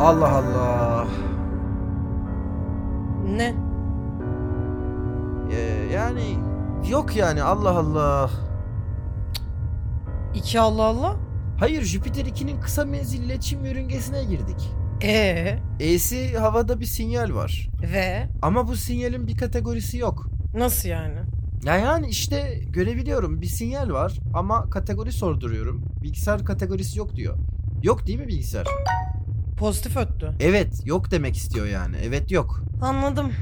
Allah Allah. Ne? Ee, yani yok yani Allah Allah. İki Allah Allah. Hayır Jüpiter 2'nin kısa menzilli iletişim yörüngesine girdik. Ee E'si havada bir sinyal var. ve Ama bu sinyalin bir kategorisi yok. nasıl yani? Ya yani işte görebiliyorum bir sinyal var ama kategori sorduruyorum. Bilgisayar kategorisi yok diyor. Yok değil mi bilgisayar? Pozitif öttü. Evet yok demek istiyor yani. Evet yok. Anladım.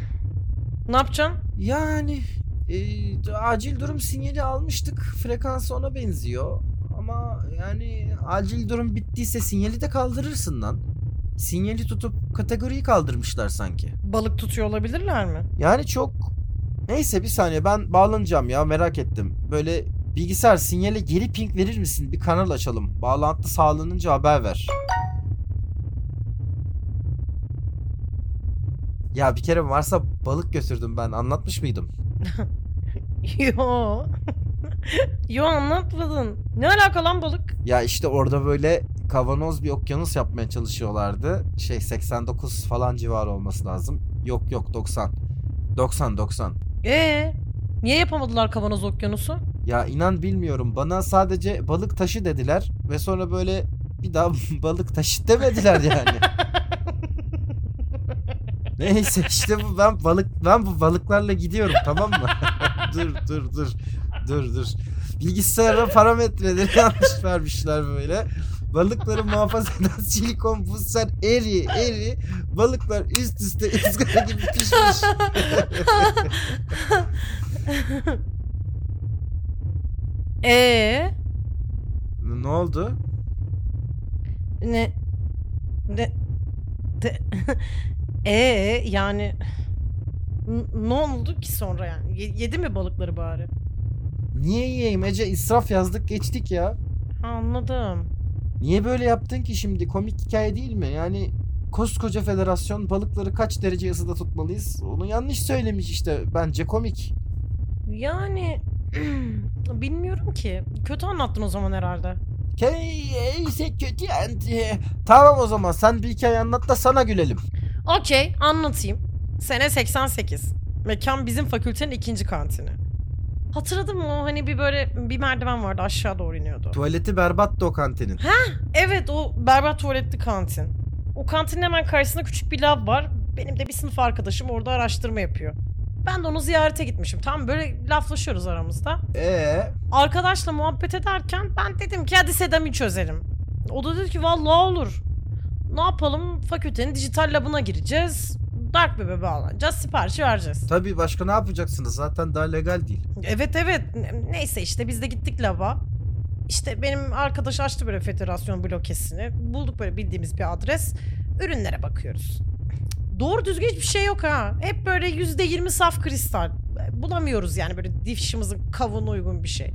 Ne yapacaksın? Yani e, acil durum sinyali almıştık. Frekansı ona benziyor. Ama yani acil durum bittiyse sinyali de kaldırırsın lan. Sinyali tutup kategoriyi kaldırmışlar sanki. Balık tutuyor olabilirler mi? Yani çok... Neyse bir saniye ben bağlanacağım ya merak ettim. Böyle bilgisayar sinyale geri ping verir misin? Bir kanal açalım. Bağlantı sağlanınca haber ver. Ya bir kere varsa balık götürdüm ben anlatmış mıydım? Yo. Yo anlatmadın. Ne alaka lan balık? Ya işte orada böyle kavanoz bir okyanus yapmaya çalışıyorlardı. Şey 89 falan civarı olması lazım. Yok yok 90. 90 90. Ee, niye yapamadılar kavanoz okyanusu? Ya inan bilmiyorum. Bana sadece balık taşı dediler ve sonra böyle bir daha balık taşı demediler yani. Neyse işte bu ben balık ben bu balıklarla gidiyorum tamam mı? dur dur dur. Dur dur. Bilgisayara parametreleri yanlış vermişler böyle. Balıkları muhafaza eden silikon buzlar eri eri balıklar üst üste ızgara gibi pişmiş. Ee, ne oldu? ne ne de, ee yani N- ne oldu ki sonra yani? Ye- yedi mi balıkları bari? Niye yiyeyim Ece? İsraf yazdık geçtik ya. Ha, Anladım. Niye böyle yaptın ki şimdi? Komik hikaye değil mi? Yani koskoca federasyon balıkları kaç derece ısıda tutmalıyız? Onu yanlış söylemiş işte. Bence komik. Yani bilmiyorum ki. Kötü anlattın o zaman herhalde. Neyse kötü anti. Tamam o zaman sen bir hikaye anlat da sana gülelim. Okey anlatayım. Sene 88. Mekan bizim fakültenin ikinci kantini. Hatırladın mı o hani bir böyle bir merdiven vardı aşağı doğru iniyordu. Tuvaleti berbattı o kantinin. Evet o berbat tuvaletli kantin. O kantinin hemen karşısında küçük bir lav var. Benim de bir sınıf arkadaşım orada araştırma yapıyor. Ben de onu ziyarete gitmişim. Tam böyle laflaşıyoruz aramızda. Ee, Arkadaşla muhabbet ederken ben dedim ki hadi Sedam'ı çözelim. O da dedi ki vallahi olur. Ne yapalım? Fakültenin dijital labına gireceğiz. Dark web'e bağlanacağız. Siparişi vereceğiz. tabii başka ne yapacaksınız? Zaten daha legal değil. Evet evet. Ne- Neyse işte biz de gittik laba. İşte benim arkadaş açtı böyle federasyon blokesini. Bulduk böyle bildiğimiz bir adres. Ürünlere bakıyoruz. Doğru düzgün hiçbir şey yok ha. Hep böyle yüzde yirmi saf kristal. Bulamıyoruz yani böyle difşimizin kavuna uygun bir şey.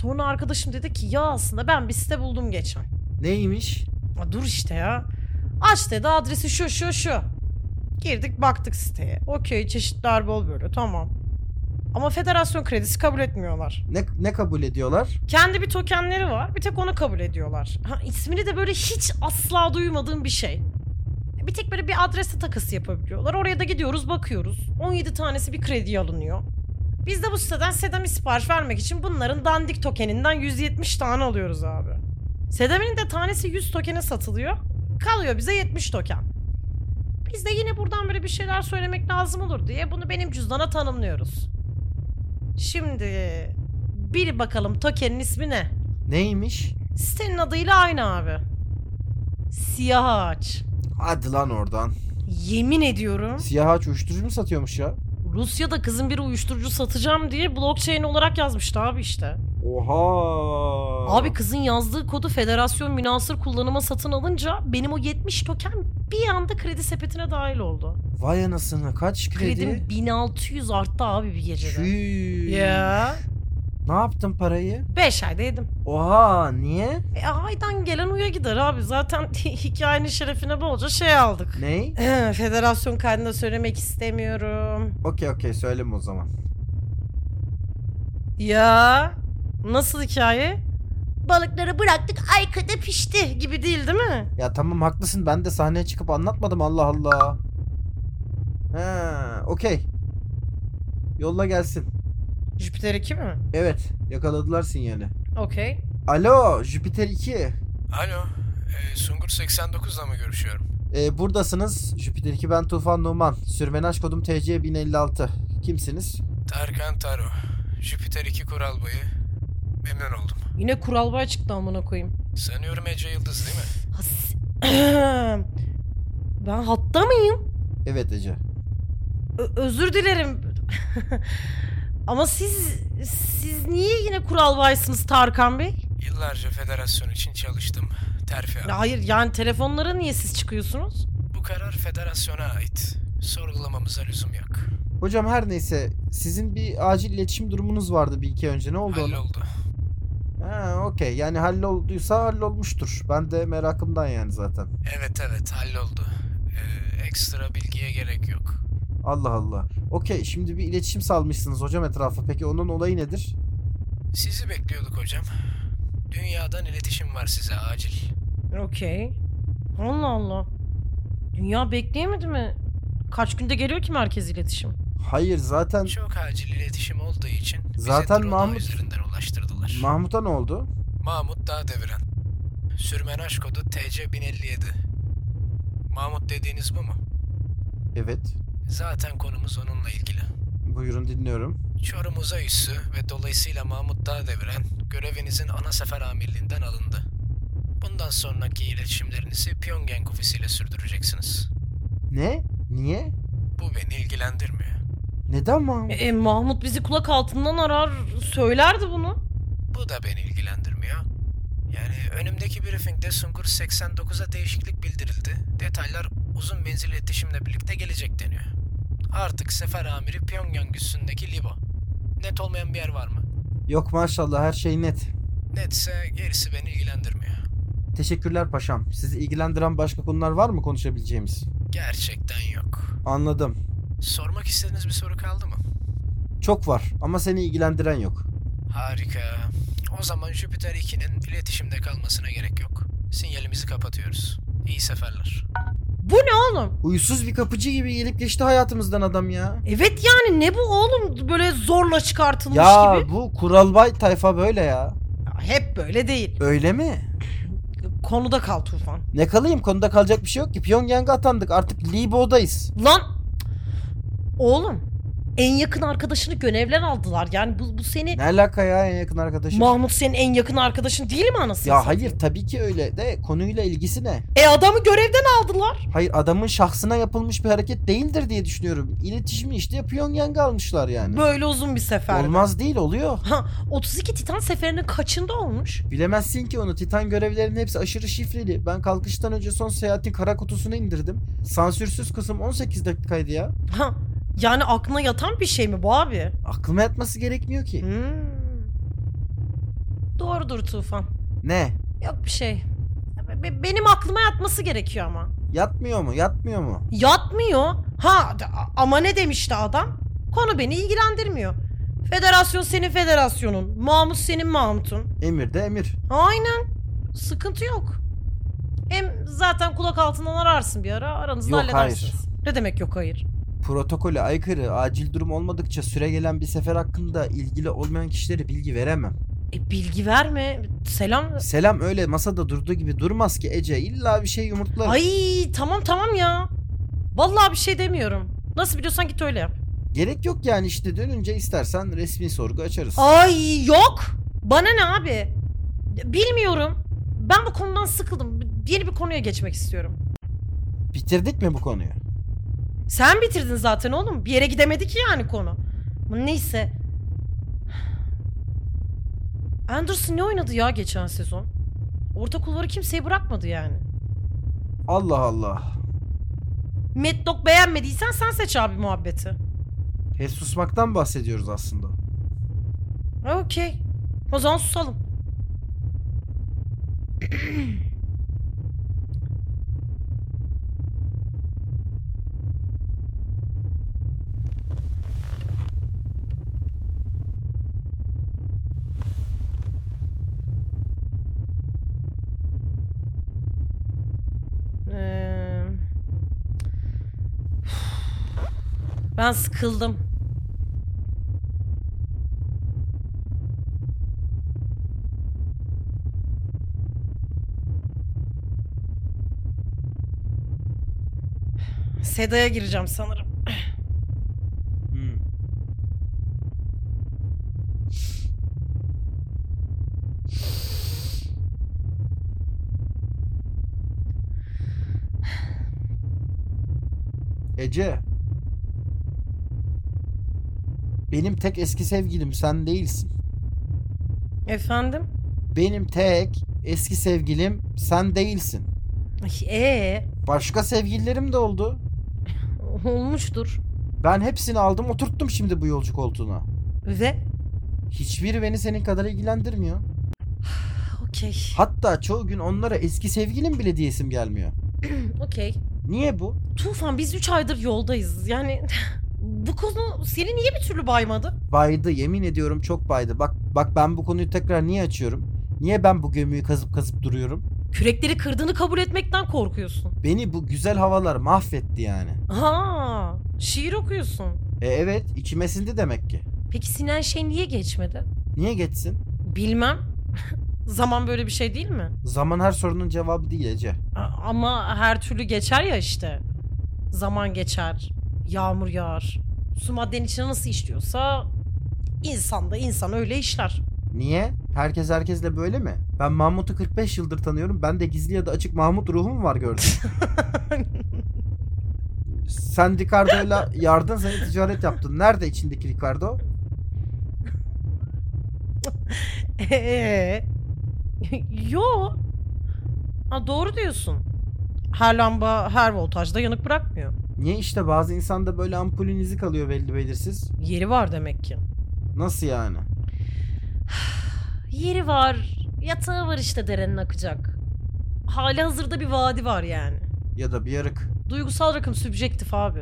Sonra arkadaşım dedi ki ya aslında ben bir site buldum geçen. Neymiş? Ya dur işte ya. Aç dedi adresi şu şu şu. Girdik baktık siteye. Okey çeşitler bol böyle tamam. Ama federasyon kredisi kabul etmiyorlar. Ne, ne kabul ediyorlar? Kendi bir tokenleri var. Bir tek onu kabul ediyorlar. Ha, ismini de böyle hiç asla duymadığım bir şey. Bir tek böyle bir adrese takası yapabiliyorlar. Oraya da gidiyoruz bakıyoruz. 17 tanesi bir kredi alınıyor. Biz de bu siteden Sedam'i sipariş vermek için bunların dandik tokeninden 170 tane alıyoruz abi. Sedam'in de tanesi 100 tokene satılıyor. Kalıyor bize 70 token. Biz de yine buradan böyle bir şeyler söylemek lazım olur diye bunu benim cüzdana tanımlıyoruz. Şimdi bir bakalım tokenin ismi ne? Neymiş? Sitenin adıyla aynı abi. Siyah ağaç. Hadi lan oradan. Yemin ediyorum Siyah ağaç uyuşturucu mu satıyormuş ya? Rusya'da kızın biri uyuşturucu satacağım diye blockchain olarak yazmıştı abi işte. Oha. Abi kızın yazdığı kodu federasyon münasır kullanıma satın alınca benim o 70 token bir anda kredi sepetine dahil oldu. Vay anasını kaç kredi? Kredim 1600 arttı abi bir gecede. Çüş. Ya. Ne yaptın parayı? 5 ayda yedim. Oha niye? E, aydan gelen uya gider abi. Zaten hikayenin şerefine bolca şey aldık. Ney? Federasyon kaydında söylemek istemiyorum. Okey okey söyleme o zaman. Ya nasıl hikaye? balıkları bıraktık Ayka'da pişti gibi değil değil mi? Ya tamam haklısın ben de sahneye çıkıp anlatmadım Allah Allah. Ha, okey. Yolla gelsin. Jüpiter 2 mi? Evet yakaladılar sinyali. Okey. Alo Jüpiter 2. Alo, e, Sungur 89'la mı görüşüyorum? Ee, buradasınız. Jüpiter 2 ben Tufan Numan. Sürmenaj kodum TC 1056. Kimsiniz? Tarkan Taro, Jüpiter 2 kural boyu. Memnun oldum. Yine kural bay çıktı amına koyayım. Sanıyorum Ece Yıldız değil mi? Has- ben hatta mıyım? Evet Ece. Ö- özür dilerim. Ama siz siz niye yine kural baysınız Tarkan Bey? Yıllarca federasyon için çalıştım. Terfi aldım. Ya hayır yani telefonlara niye siz çıkıyorsunuz? Bu karar federasyona ait. Sorgulamamıza lüzum yok. Hocam her neyse sizin bir acil iletişim durumunuz vardı bir iki önce. Ne oldu ona? Halloldu. Ha okey yani hallolduysa hallolmuştur. Ben de merakımdan yani zaten. Evet evet halloldu. Ee, ekstra bilgiye gerek yok. Allah Allah. Okey şimdi bir iletişim salmışsınız hocam etrafa. Peki onun olayı nedir? Sizi bekliyorduk hocam. Dünyadan iletişim var size acil. Okey. Allah Allah. Dünya bekleyemedi mi? Kaç günde geliyor ki merkez iletişim? Hayır zaten Çok acil iletişim olduğu için bize Zaten drone Mahmut- üzerinden ulaştırdılar. Mahmut'a ne oldu? Mahmut Dağ Deviren. Sürmenaj kodu TC 1057. Mahmut dediğiniz bu mu? Evet. Zaten konumuz onunla ilgili. Buyurun dinliyorum. Çorum Uzay Üssü ve dolayısıyla Mahmut Dağ Deviren görevinizin ana sefer amirliğinden alındı. Bundan sonraki iletişimlerinizi Pyongyang ofisiyle sürdüreceksiniz. Ne? Niye? Bu beni ilgilendirmiyor. Neden Mahmut? E, Mahmut bizi kulak altından arar söylerdi bunu. Bu da beni ilgilendirmiyor. Yani önümdeki briefingde Sungur 89'a değişiklik bildirildi. Detaylar uzun menzil iletişimle birlikte gelecek deniyor. Artık sefer amiri Pyongyang üssündeki Libo. Net olmayan bir yer var mı? Yok maşallah her şey net. Netse gerisi beni ilgilendirmiyor. Teşekkürler paşam. Sizi ilgilendiren başka konular var mı konuşabileceğimiz? Gerçekten yok. Anladım. Sormak istediğiniz bir soru kaldı mı? Çok var ama seni ilgilendiren yok. Harika. O zaman Jüpiter 2'nin iletişimde kalmasına gerek yok. Sinyalimizi kapatıyoruz. İyi seferler. Bu ne oğlum? Huysuz bir kapıcı gibi gelip geçti hayatımızdan adam ya. Evet yani ne bu oğlum böyle zorla çıkartılmış Ya gibi. bu kuralbay tayfa böyle ya. Ya hep böyle değil. Öyle mi? Konuda kal Tufan. Ne kalayım konuda kalacak bir şey yok ki. Pyongyang'a atandık artık Libo'dayız. Lan oğlum en yakın arkadaşını görevler aldılar. Yani bu, bu seni Ne alaka ya en yakın arkadaşım? Mahmut senin en yakın arkadaşın değil mi anasını ya hayır tabii ki öyle de konuyla ilgisi ne? E adamı görevden aldılar. Hayır adamın şahsına yapılmış bir hareket değildir diye düşünüyorum. İletişimi işte Pyongyang'a almışlar yani. Böyle uzun bir sefer. Olmaz değil oluyor. Ha 32 Titan seferinin kaçında olmuş? Bilemezsin ki onu. Titan görevlerinin hepsi aşırı şifreli. Ben kalkıştan önce son seyahatin kara kutusunu indirdim. Sansürsüz kısım 18 dakikaydı ya. Ha yani aklına yatan bir şey mi bu abi? Aklıma yatması gerekmiyor ki. Hmm. Doğrudur Tufan. Ne? Yok bir şey. Be- be- Benim aklıma yatması gerekiyor ama. Yatmıyor mu? Yatmıyor mu? Yatmıyor. Ha d- ama ne demişti adam? Konu beni ilgilendirmiyor. Federasyon senin federasyonun. Mahmut senin Mahmut'un. Emir de emir. Aynen. Sıkıntı yok. Hem zaten kulak altından ararsın bir ara. Aranızda Yok, halledersiniz. Ne demek yok hayır? Protokole aykırı, acil durum olmadıkça süre gelen bir sefer hakkında ilgili olmayan kişilere bilgi veremem. E bilgi verme. Selam. Selam öyle masada durduğu gibi durmaz ki Ece. İlla bir şey yumurtlar. Ay tamam tamam ya. Vallahi bir şey demiyorum. Nasıl biliyorsan git öyle yap. Gerek yok yani işte dönünce istersen resmi sorgu açarız. Ay yok. Bana ne abi? Bilmiyorum. Ben bu konudan sıkıldım. Yeni bir konuya geçmek istiyorum. Bitirdik mi bu konuyu? Sen bitirdin zaten oğlum. Bir yere gidemedi ki yani konu. Neyse. Anderson ne oynadı ya geçen sezon? Orta kulvarı kimseyi bırakmadı yani. Allah Allah. Dog beğenmediysen sen seç abi muhabbeti. Hep susmaktan bahsediyoruz aslında. Okey. O zaman susalım. Ben sıkıldım. Seda'ya gireceğim sanırım. Hmm. Benim tek eski sevgilim sen değilsin. Efendim? Benim tek eski sevgilim sen değilsin. Ay, Ee, Başka sevgililerim de oldu. olmuştur. Ben hepsini aldım oturttum şimdi bu yolcu koltuğuna. Ve Hiçbiri beni senin kadar ilgilendirmiyor. okey. Hatta çoğu gün onlara eski sevgilim bile diyesim gelmiyor. Okey. Niye bu? Tufan biz 3 aydır yoldayız. Yani bu konu seni niye bir türlü baymadı? Baydı yemin ediyorum çok baydı. Bak bak ben bu konuyu tekrar niye açıyorum? Niye ben bu gömüyü kazıp kazıp duruyorum? Kürekleri kırdığını kabul etmekten korkuyorsun. Beni bu güzel havalar mahvetti yani. Ha, şiir okuyorsun. E evet içime sindi demek ki. Peki Sinan şey niye geçmedi? Niye geçsin? Bilmem. Zaman böyle bir şey değil mi? Zaman her sorunun cevabı değil Ece. A- Ama her türlü geçer ya işte. Zaman geçer, yağmur yağar. Su maddenin içine nasıl işliyorsa insan da insan öyle işler. Niye? Herkes herkesle böyle mi? Ben Mahmut'u 45 yıldır tanıyorum. Ben de gizli ya da açık Mahmut ruhum var gördüm. Sen Ricardo'yla yardın seni ticaret yaptın. Nerede içindeki Ricardo? Ee, yo. Ha, doğru diyorsun. Her lamba her voltajda yanık bırakmıyor. Niye işte bazı insanda böyle ampulün izi kalıyor belli belirsiz. Yeri var demek ki. Nasıl yani? Yeri var. Yatağı var işte derenin akacak. Hali hazırda bir vadi var yani. Ya da bir yarık. Duygusal rakım sübjektif abi.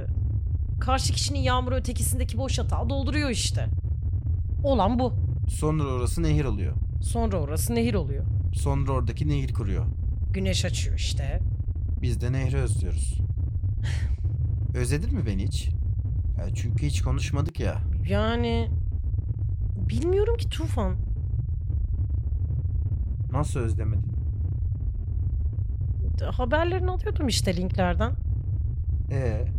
Karşı kişinin yağmuru ötekisindeki boş yatağı dolduruyor işte. Olan bu. Sonra orası nehir oluyor. Sonra orası nehir oluyor. Sonra oradaki nehir kuruyor. Güneş açıyor işte. Biz de nehri özlüyoruz. Özledin mi beni hiç? Ya çünkü hiç konuşmadık ya. Yani bilmiyorum ki Tufan. Nasıl özlemedin? Haberlerini alıyordum işte linklerden. Ee,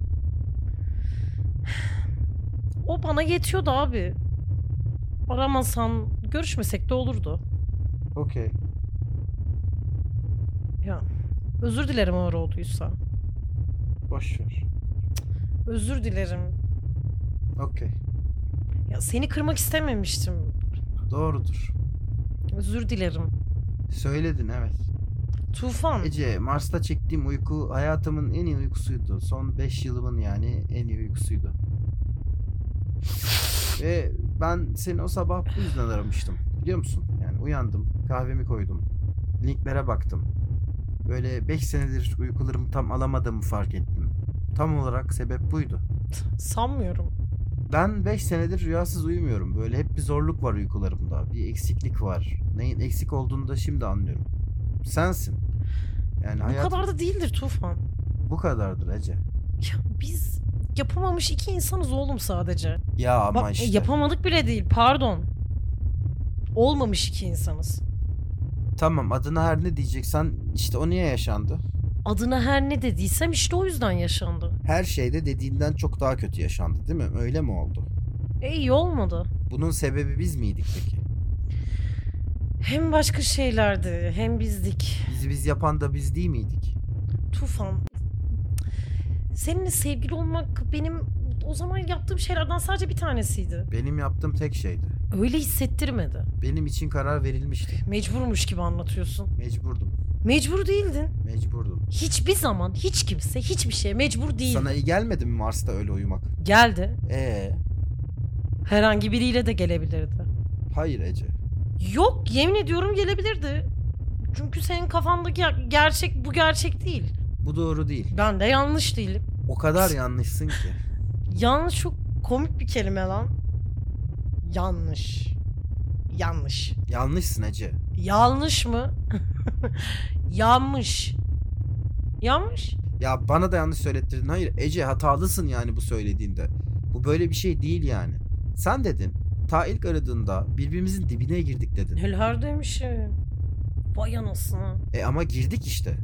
O bana yetiyordu abi. Aramasan görüşmesek de olurdu. okey. Ya özür dilerim ağır olduysa. Boş ver. Özür dilerim. Okey. Ya seni kırmak istememiştim. Doğrudur. Özür dilerim. Söyledin evet. Tufan. Ece, Mars'ta çektiğim uyku hayatımın en iyi uykusuydu. Son 5 yılımın yani en iyi uykusuydu. Ve ben seni o sabah bu yüzden aramıştım. Biliyor musun? Yani uyandım, kahvemi koydum. Linklere baktım. Böyle 5 senedir uykularımı tam alamadığımı fark ettim. Tam olarak sebep buydu. Sanmıyorum. Ben 5 senedir rüyasız uyumuyorum. Böyle hep bir zorluk var uykularımda. Bir eksiklik var. Neyin eksik olduğunu da şimdi anlıyorum. Sensin. Yani Bu hayat kadar da değildir Tufan. bu kadardır Ece. Ya biz yapamamış iki insanız oğlum sadece. Ya ama Bak işte. yapamadık bile değil pardon. Olmamış iki insanız. Tamam adına her ne diyeceksen işte o niye yaşandı? Adına her ne dediysem işte o yüzden yaşandı. Her şeyde dediğinden çok daha kötü yaşandı değil mi? Öyle mi oldu? E iyi olmadı. Bunun sebebi biz miydik peki? Hem başka şeylerdi hem bizdik. Bizi biz yapan da biz değil miydik? Tufan. Seninle sevgili olmak benim o zaman yaptığım şeylerden sadece bir tanesiydi. Benim yaptığım tek şeydi. Öyle hissettirmedi. Benim için karar verilmişti. Mecburmuş gibi anlatıyorsun. Mecburdum. Mecbur değildin. Mecburdum. Hiçbir zaman hiç kimse hiçbir şeye mecbur değil. Sana iyi gelmedi mi Mars'ta öyle uyumak? Geldi. Ee, Herhangi biriyle de gelebilirdi. hayır Ece. Yok yemin ediyorum gelebilirdi. Çünkü senin kafandaki gerçek bu gerçek değil. Bu doğru değil. Ben de yanlış değilim. O kadar yanlışsın ki. Yanlış çok komik bir kelime lan. Yanlış. Yanlış. Yanlışsın Ece. Yanlış mı? Yanmış. Yanmış. Ya bana da yanlış söylettirdin. Hayır Ece hatalısın yani bu söylediğinde. Bu böyle bir şey değil yani. Sen dedin ta ilk aradığında birbirimizin dibine girdik dedin. Neler demişim. Vay anasını. E ama girdik işte.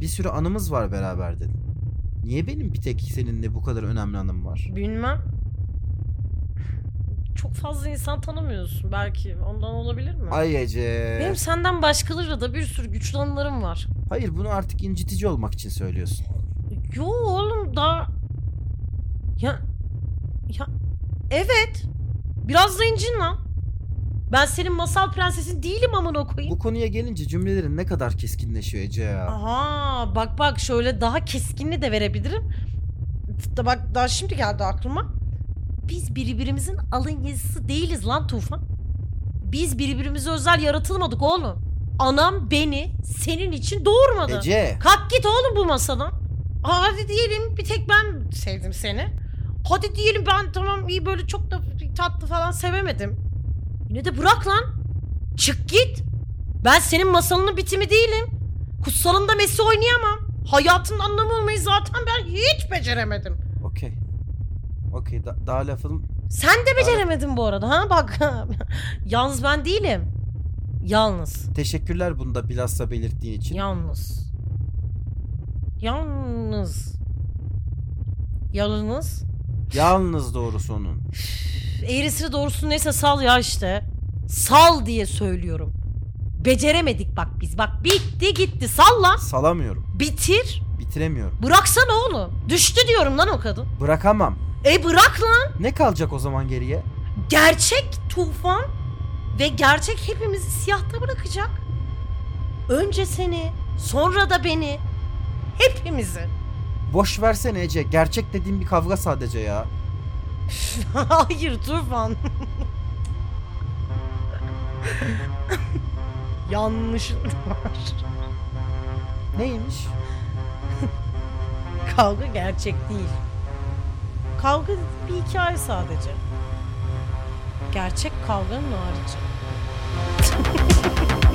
Bir sürü anımız var beraber dedin. Niye benim bir tek seninle bu kadar önemli anım var? Bilmem. Çok fazla insan tanımıyorsun belki. Ondan olabilir mi? Ay Ece. Benim senden başkalarıyla da bir sürü güçlü anılarım var. Hayır bunu artık incitici olmak için söylüyorsun. Yo oğlum da... Ya... Ya... Evet. Biraz da incin lan. Ben senin masal prensesin değilim amına koyayım. Bu konuya gelince cümlelerin ne kadar keskinleşiyor Ece ya. Aha bak bak şöyle daha keskinli de verebilirim. Da bak daha şimdi geldi aklıma. Biz birbirimizin alın yazısı değiliz lan Tufan. Biz birbirimize özel yaratılmadık oğlum. Anam beni senin için doğurmadı. Ece. Kalk git oğlum bu masadan. Hadi diyelim bir tek ben sevdim seni. Hadi diyelim ben tamam iyi böyle çok da tatlı falan sevemedim. Yine de bırak lan. Çık git. Ben senin masalının bitimi değilim. Kutsalında Messi oynayamam. Hayatın anlamı olmayı zaten ben hiç beceremedim. Okey. Da- daha lafın Sen de beceremedin bu arada ha bak. Yalnız ben değilim. Yalnız. teşekkürler bunu da bilhassa belirttiğin için. Yalnız. Yalnız. Yalnız. Yalnız doğrusu onun. Eğrisini doğrusu neyse sal ya işte. Sal diye söylüyorum. Beceremedik bak biz. Bak bitti gitti. Sal lan. Salamıyorum. Bitir. Bitiremiyorum. Bıraksana oğlum. Düştü diyorum lan o kadın. Bırakamam. E bırak lan. Ne kalacak o zaman geriye? Gerçek tufan ve gerçek hepimizi siyahta bırakacak. Önce seni, sonra da beni. Hepimizi. Boş versene Ece. Gerçek dediğim bir kavga sadece ya. Hayır Tufan. Yanlışın var. Neymiş? Kavga gerçek değil. Kavga bir hikaye sadece. Gerçek kavganın harici.